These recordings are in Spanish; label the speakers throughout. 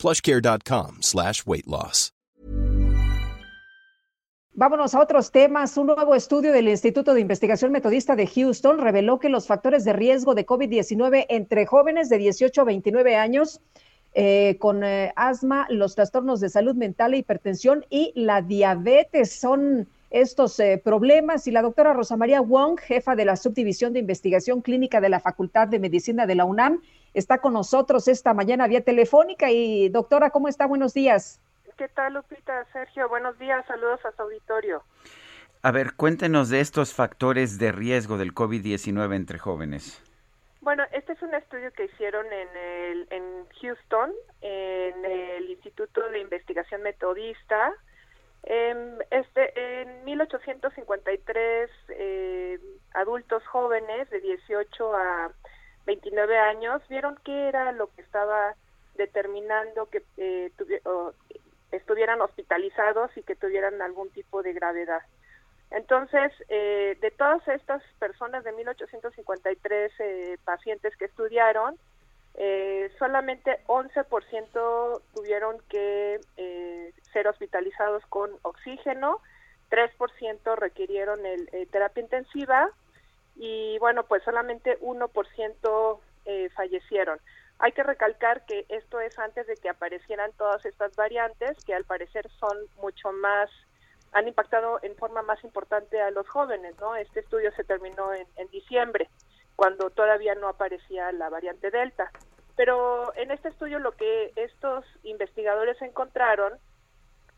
Speaker 1: plushcare.com slash weight loss.
Speaker 2: Vámonos a otros temas. Un nuevo estudio del Instituto de Investigación Metodista de Houston reveló que los factores de riesgo de COVID-19 entre jóvenes de 18 a 29 años eh, con eh, asma, los trastornos de salud mental hipertensión y la diabetes son estos eh, problemas. Y la doctora Rosa María Wong, jefa de la Subdivisión de Investigación Clínica de la Facultad de Medicina de la UNAM, está con nosotros esta mañana vía telefónica. Y doctora, ¿cómo está? Buenos días.
Speaker 3: ¿Qué tal, Lupita? Sergio, buenos días. Saludos a su auditorio.
Speaker 4: A ver, cuéntenos de estos factores de riesgo del COVID-19 entre jóvenes.
Speaker 3: Bueno, este es un estudio que hicieron en, el, en Houston, en el Instituto de Investigación Metodista, este, en 1853, eh, adultos jóvenes de 18 a 29 años vieron qué era lo que estaba determinando que eh, estuvieran hospitalizados y que tuvieran algún tipo de gravedad. Entonces, eh, de todas estas personas de 1853 eh, pacientes que estudiaron, eh, solamente 11% tuvieron que eh, ser hospitalizados con oxígeno, 3% requirieron el, eh, terapia intensiva y bueno, pues solamente 1% eh, fallecieron. Hay que recalcar que esto es antes de que aparecieran todas estas variantes que al parecer son mucho más han impactado en forma más importante a los jóvenes, ¿no? Este estudio se terminó en, en diciembre cuando todavía no aparecía la variante Delta. Pero en este estudio lo que estos investigadores encontraron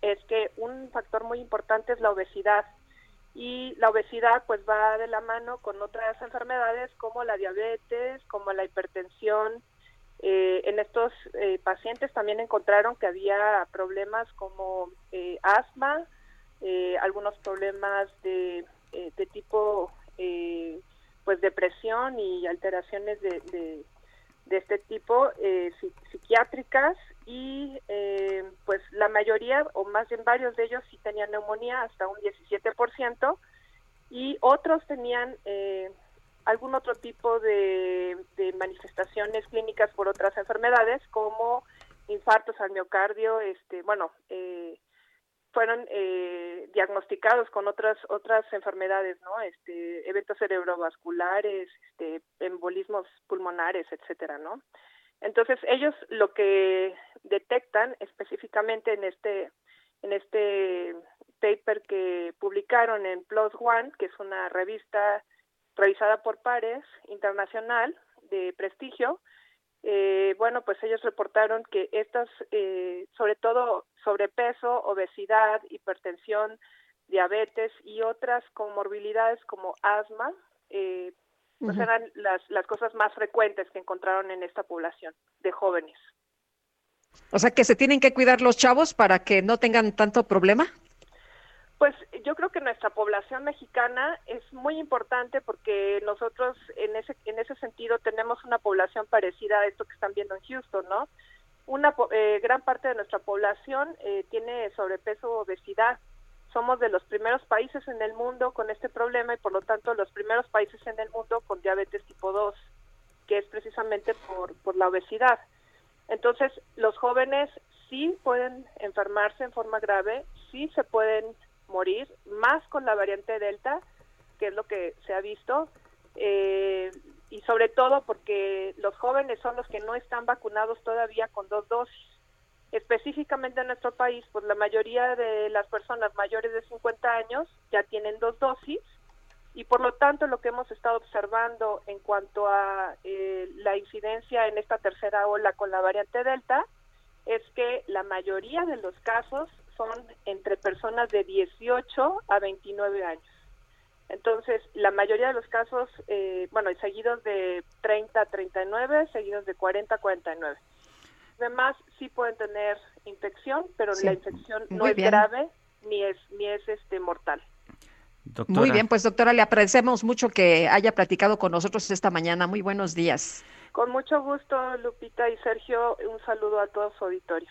Speaker 3: es que un factor muy importante es la obesidad y la obesidad pues va de la mano con otras enfermedades como la diabetes, como la hipertensión. Eh, en estos eh, pacientes también encontraron que había problemas como eh, asma, algunos problemas de, de tipo pues depresión y alteraciones de, de, este tipo eh, psiquiátricas y eh, pues la mayoría o más bien varios de ellos sí tenían neumonía hasta un 17% y otros tenían eh, algún otro tipo de, de, manifestaciones clínicas por otras enfermedades como infartos al miocardio, este, bueno, eh, fueron eh, diagnosticados con otras otras enfermedades, ¿no? Este, eventos cerebrovasculares, este, embolismos pulmonares, etcétera, ¿no? Entonces ellos lo que detectan específicamente en este en este paper que publicaron en PLOS ONE, que es una revista revisada por pares internacional de prestigio, eh, bueno, pues ellos reportaron que estas, eh, sobre todo sobrepeso, obesidad, hipertensión, diabetes y otras comorbilidades como asma, eh, pues eran las, las cosas más frecuentes que encontraron en esta población de jóvenes.
Speaker 2: O sea que se tienen que cuidar los chavos para que no tengan tanto problema.
Speaker 3: Pues yo creo que nuestra población mexicana es muy importante porque nosotros en ese en ese sentido tenemos una población parecida a esto que están viendo en Houston, ¿no? Una eh, gran parte de nuestra población eh, tiene sobrepeso o obesidad. Somos de los primeros países en el mundo con este problema y por lo tanto los primeros países en el mundo con diabetes tipo 2, que es precisamente por, por la obesidad. Entonces, los jóvenes sí pueden enfermarse en forma grave, sí se pueden morir, más con la variante Delta, que es lo que se ha visto, eh, y sobre todo porque los jóvenes son los que no están vacunados todavía con dos dosis. Específicamente en nuestro país, pues la mayoría de las personas mayores de 50 años ya tienen dos dosis y por lo tanto lo que hemos estado observando en cuanto a eh, la incidencia en esta tercera ola con la variante Delta es que la mayoría de los casos son entre personas de 18 a 29 años. Entonces, la mayoría de los casos, eh, bueno, seguidos de 30 a 39, seguidos de 40 a 49. demás sí pueden tener infección, pero la infección no es grave ni es ni es este mortal.
Speaker 2: Muy bien, pues doctora, le agradecemos mucho que haya platicado con nosotros esta mañana. Muy buenos días.
Speaker 3: Con mucho gusto, Lupita y Sergio. Un saludo a todo su auditorio.